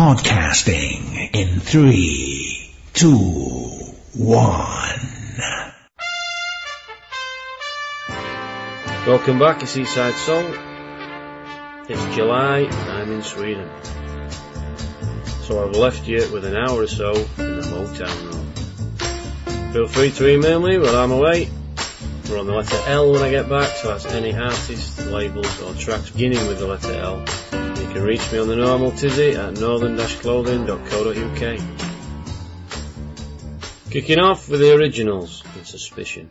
Podcasting in three, two, one. Welcome back to Eastside Soul. It's July and I'm in Sweden. So I've left you with an hour or so in the Motown room. Feel free to email me while I'm away. We're on the letter L when I get back, so that's any artists, labels or tracks beginning with the letter L. You can reach me on the normal tizzy at northern-clothing.co.uk. Kicking off with the originals and Suspicion.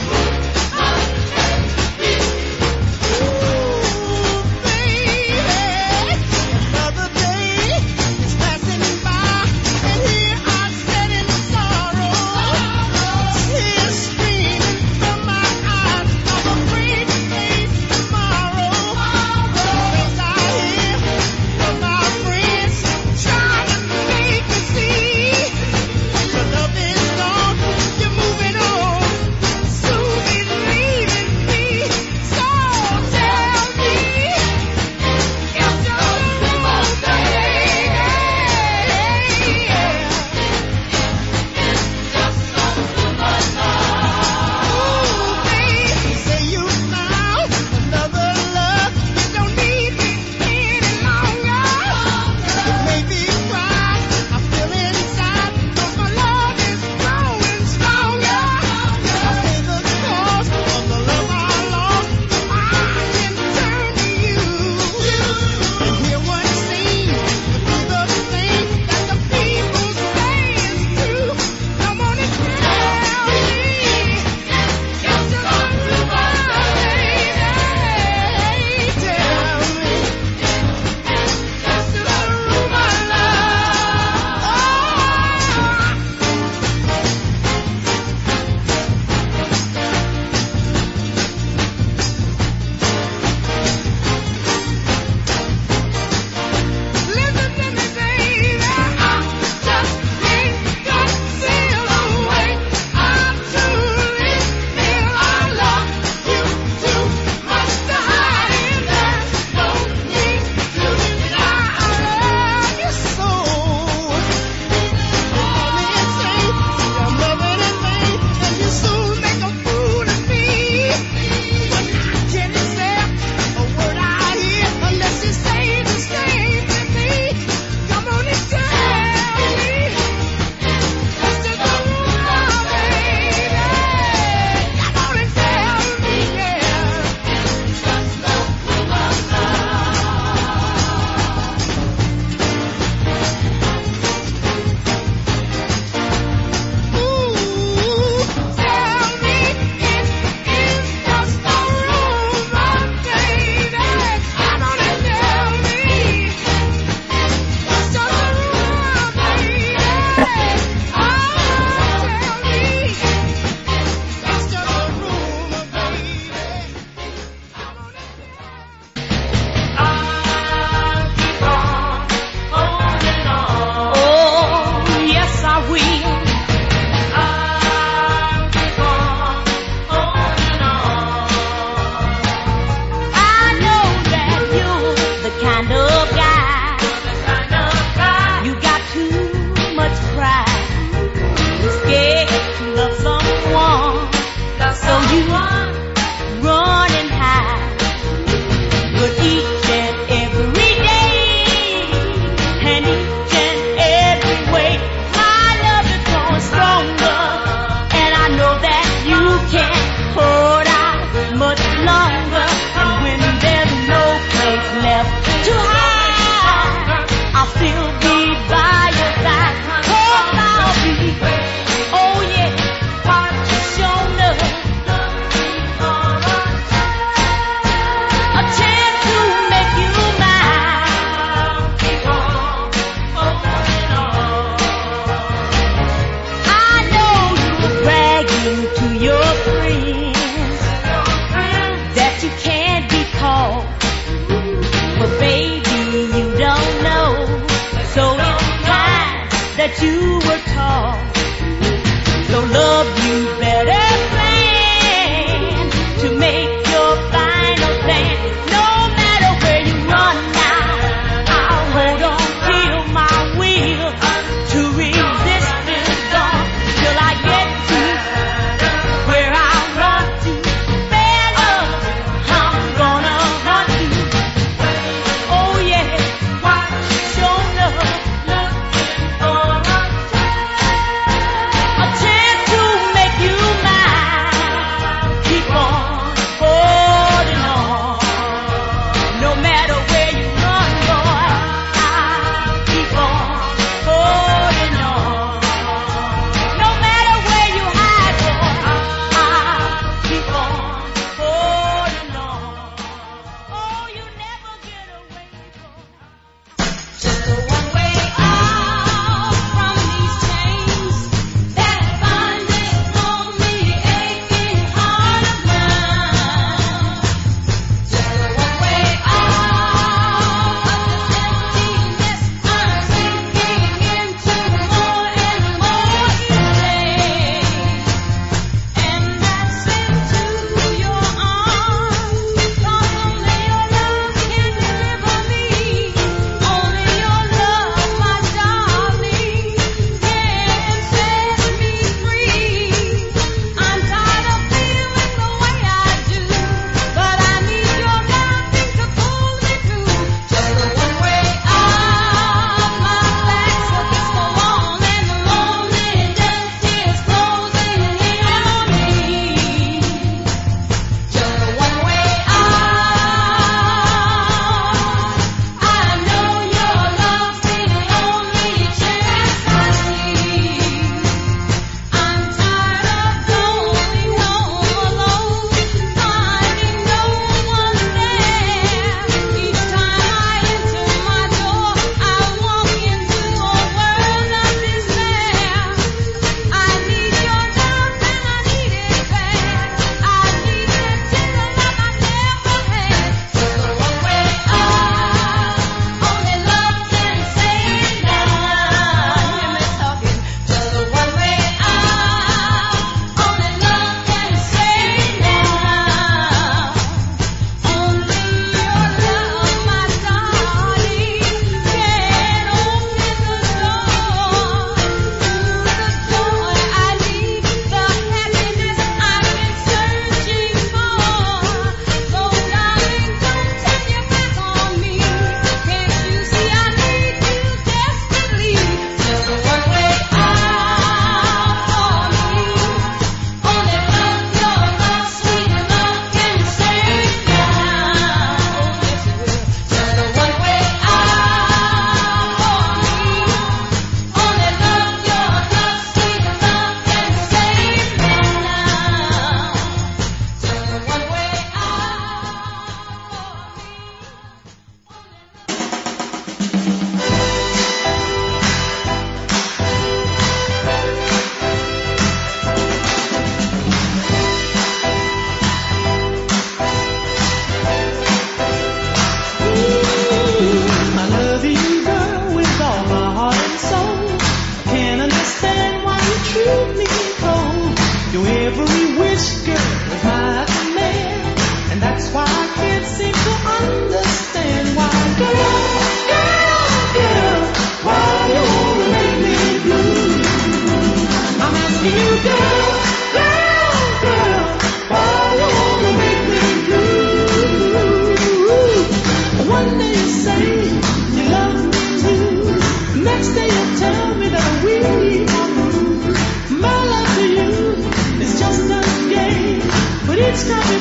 too high. I'll still be by your side.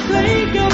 play go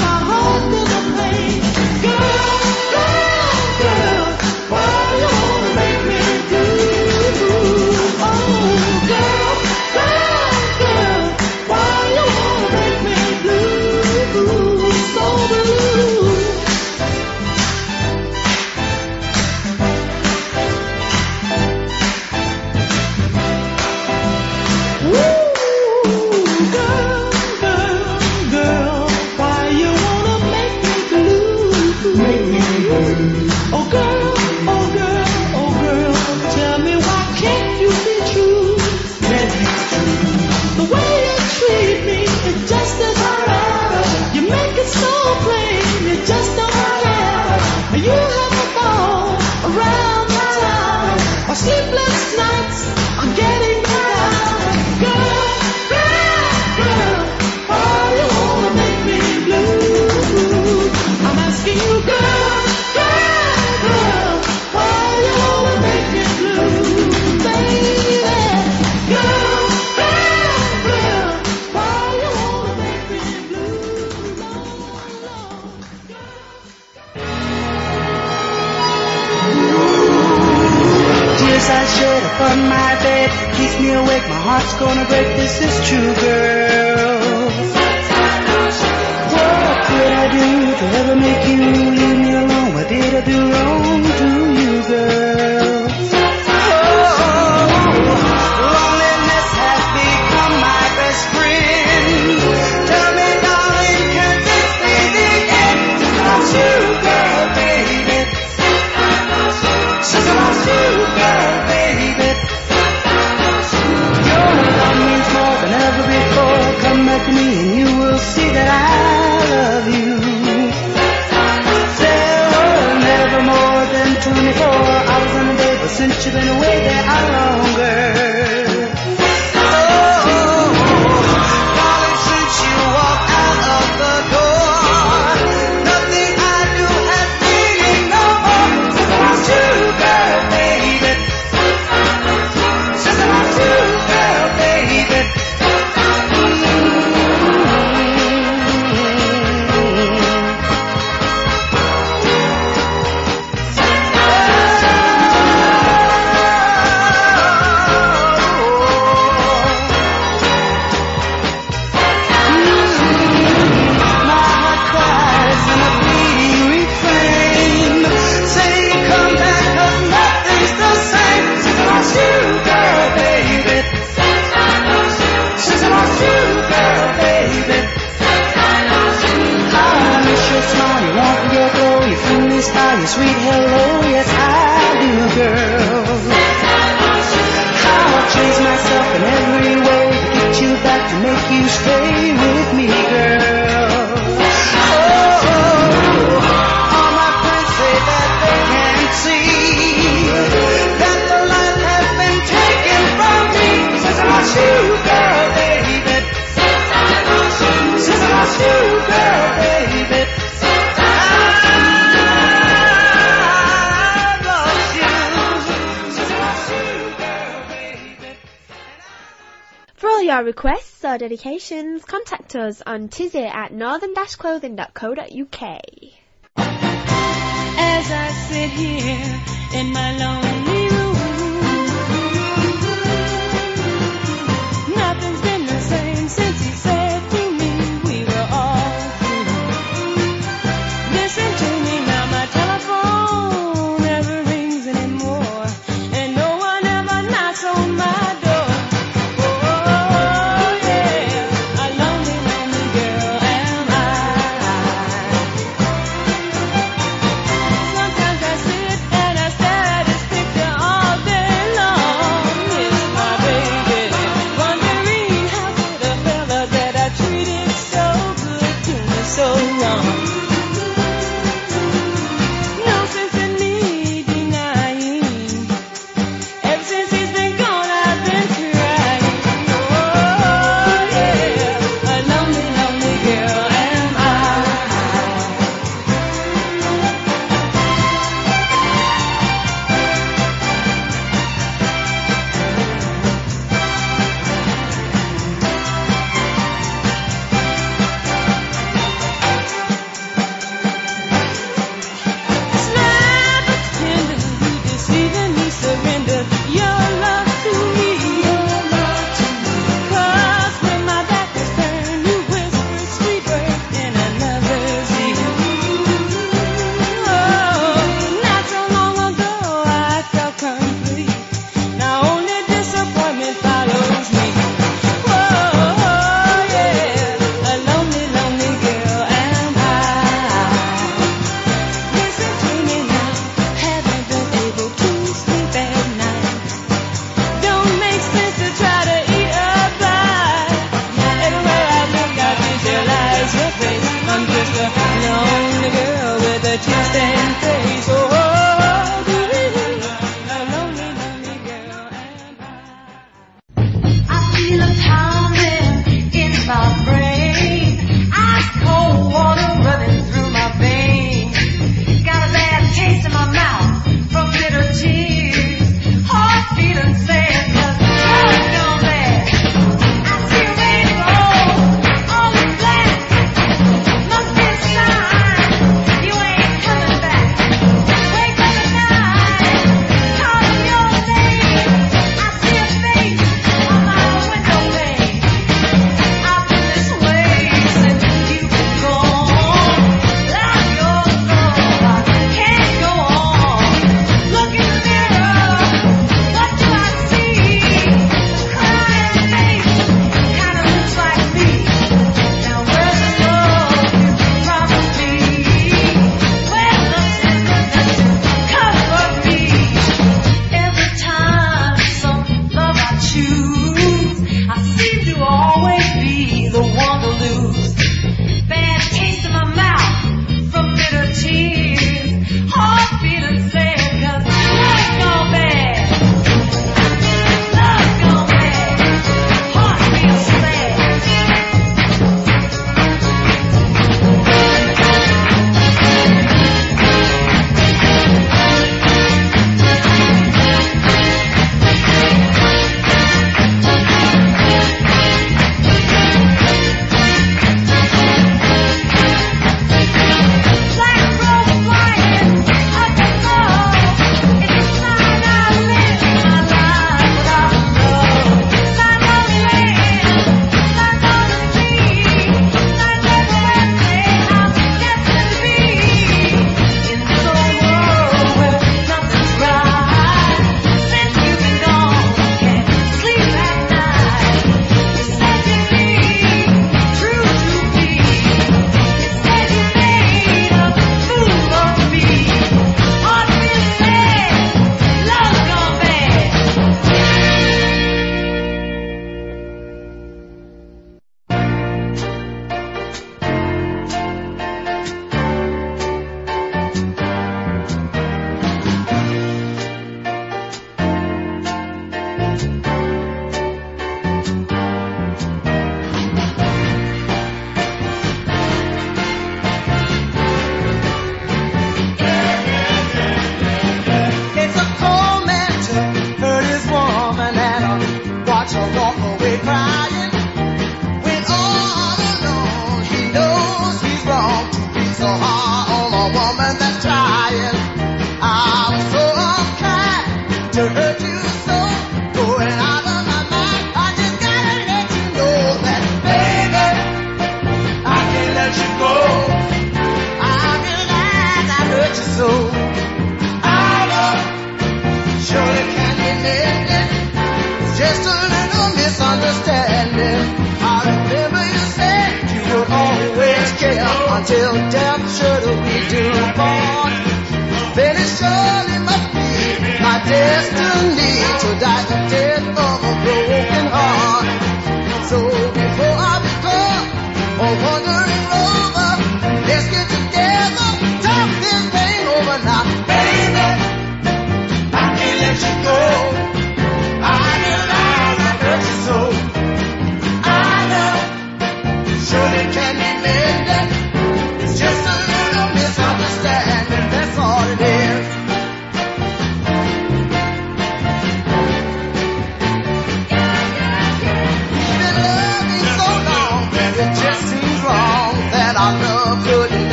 goodbye, baby. our dedications, contact us on tizzy at northern-clothing.co.uk. As I sit here in my lonely room, nothing's been the same since said.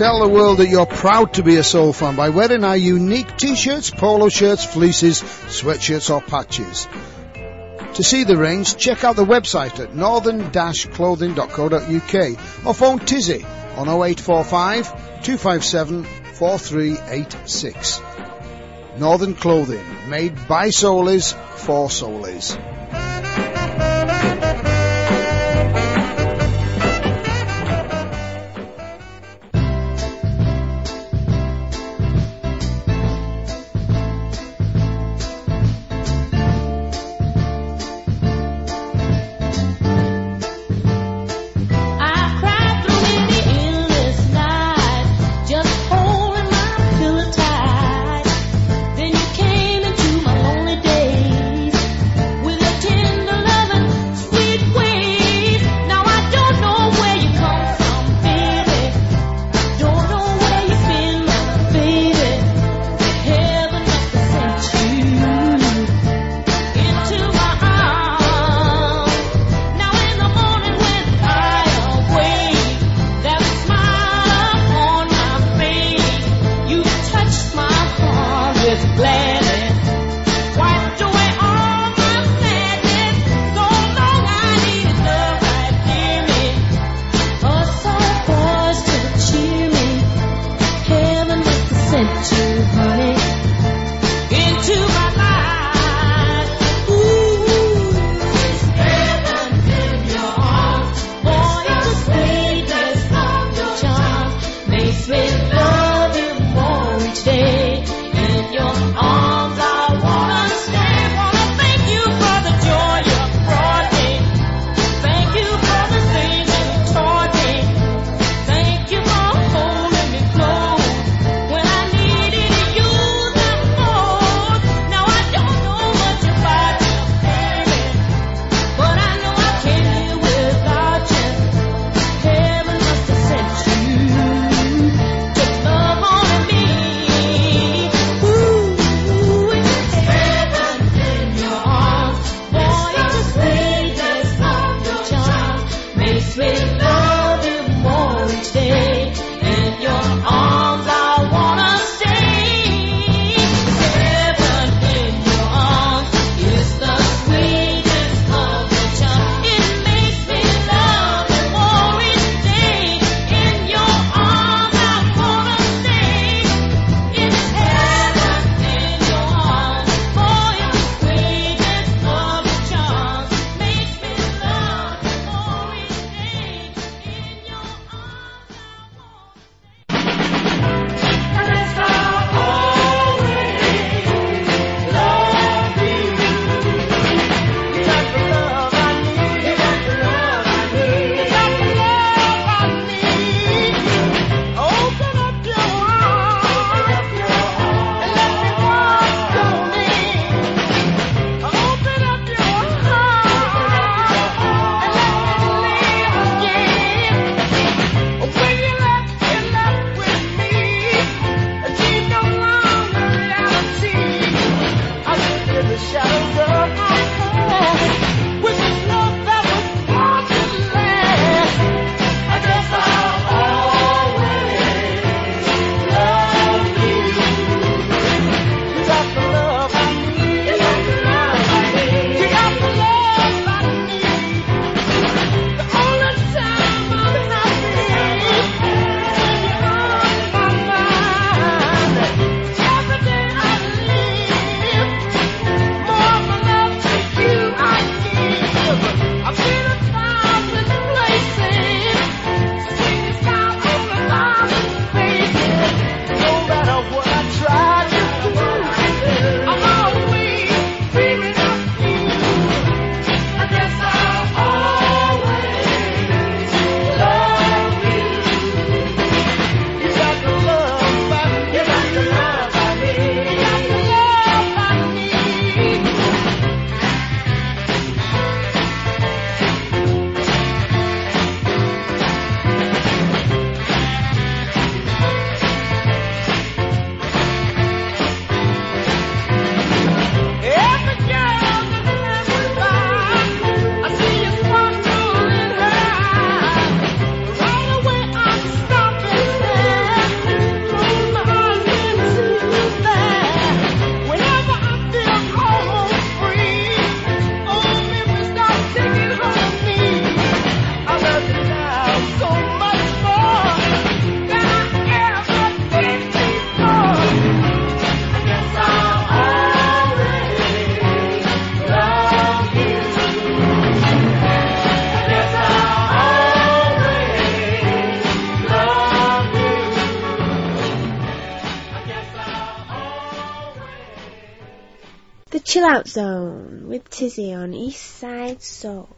Tell the world that you're proud to be a soul fan by wearing our unique t-shirts, polo shirts, fleeces, sweatshirts or patches. To see the range, check out the website at northern-clothing.co.uk or phone Tizzy on 0845 257 4386. Northern Clothing, made by soulies for soulies. Fallout Zone with Tizzy on Eastside Soul.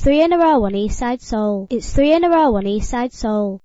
three in a row on Eastside Soul. It's three in a row on Eastside Soul.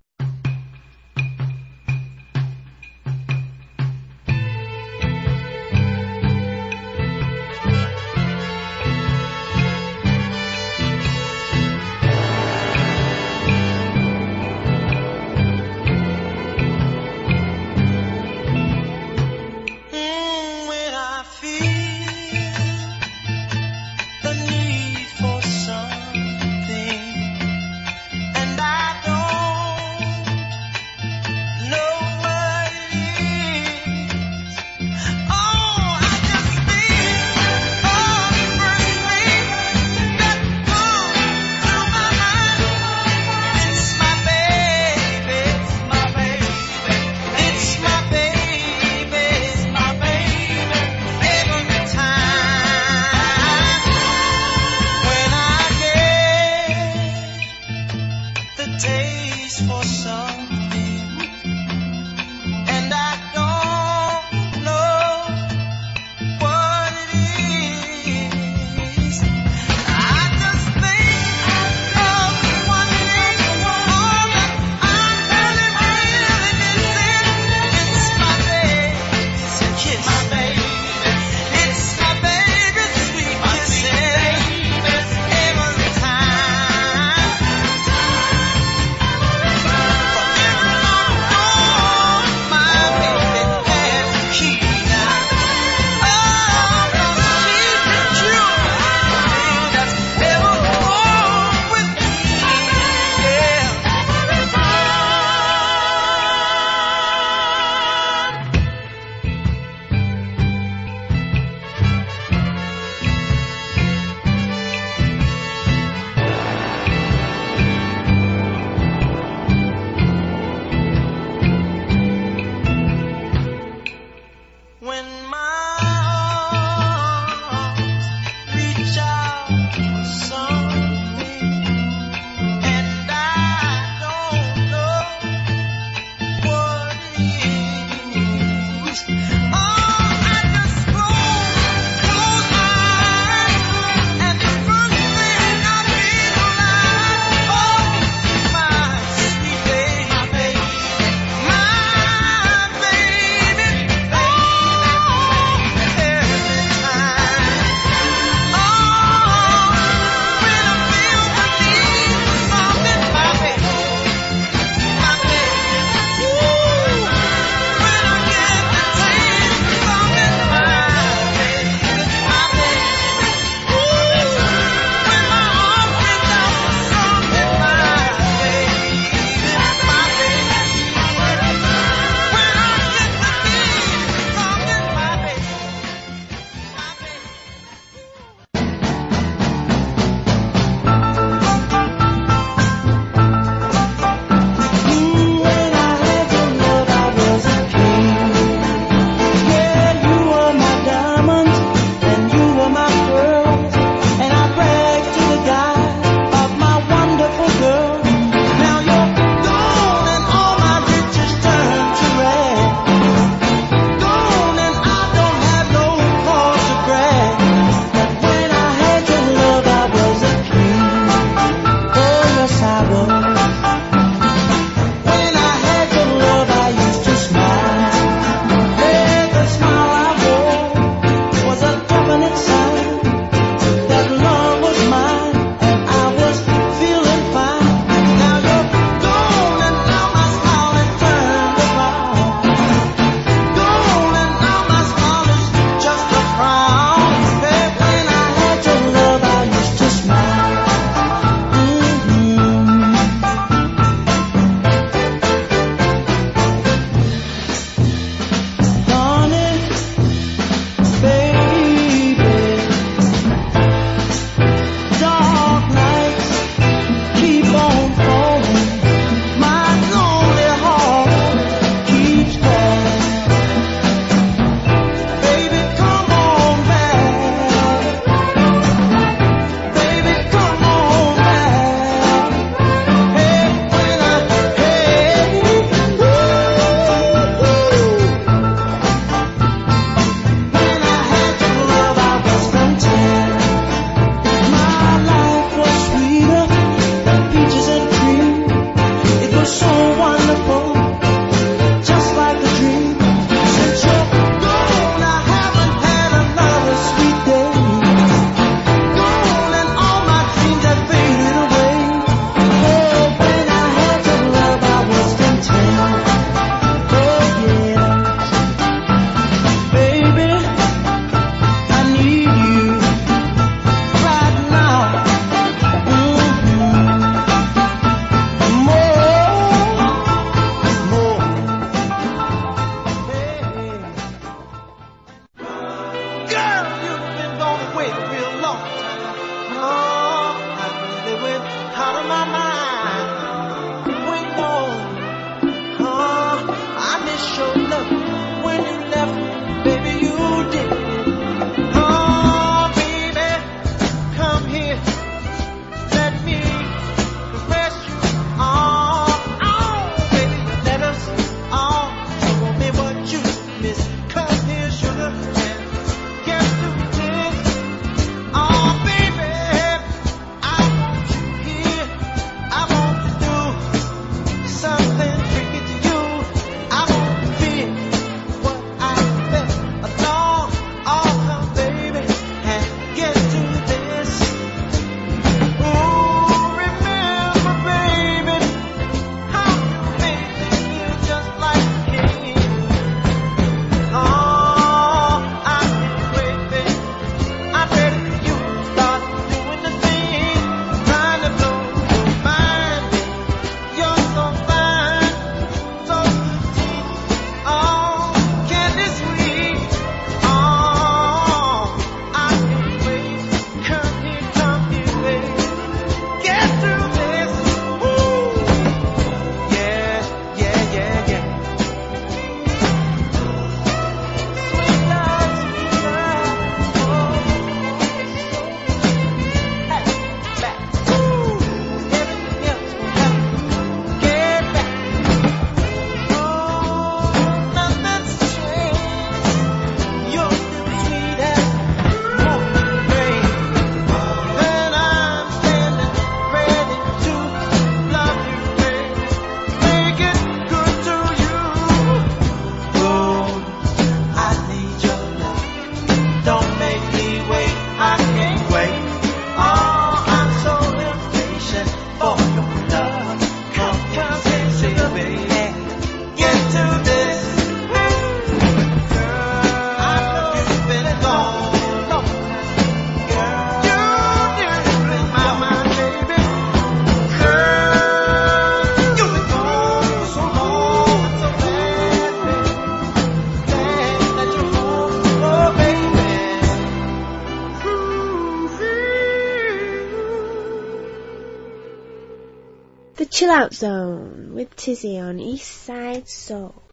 Out Zone with Tizzy on Eastside Soul.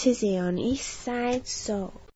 Tizzy on Eastside Soul.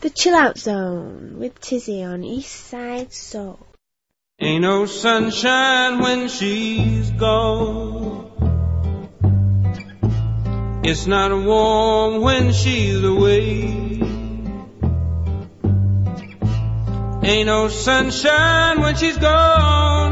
The Chill Out Zone with Tizzy on Eastside Soul. Ain't no sunshine when she's gone. It's not warm when she's away. Ain't no sunshine when she's gone.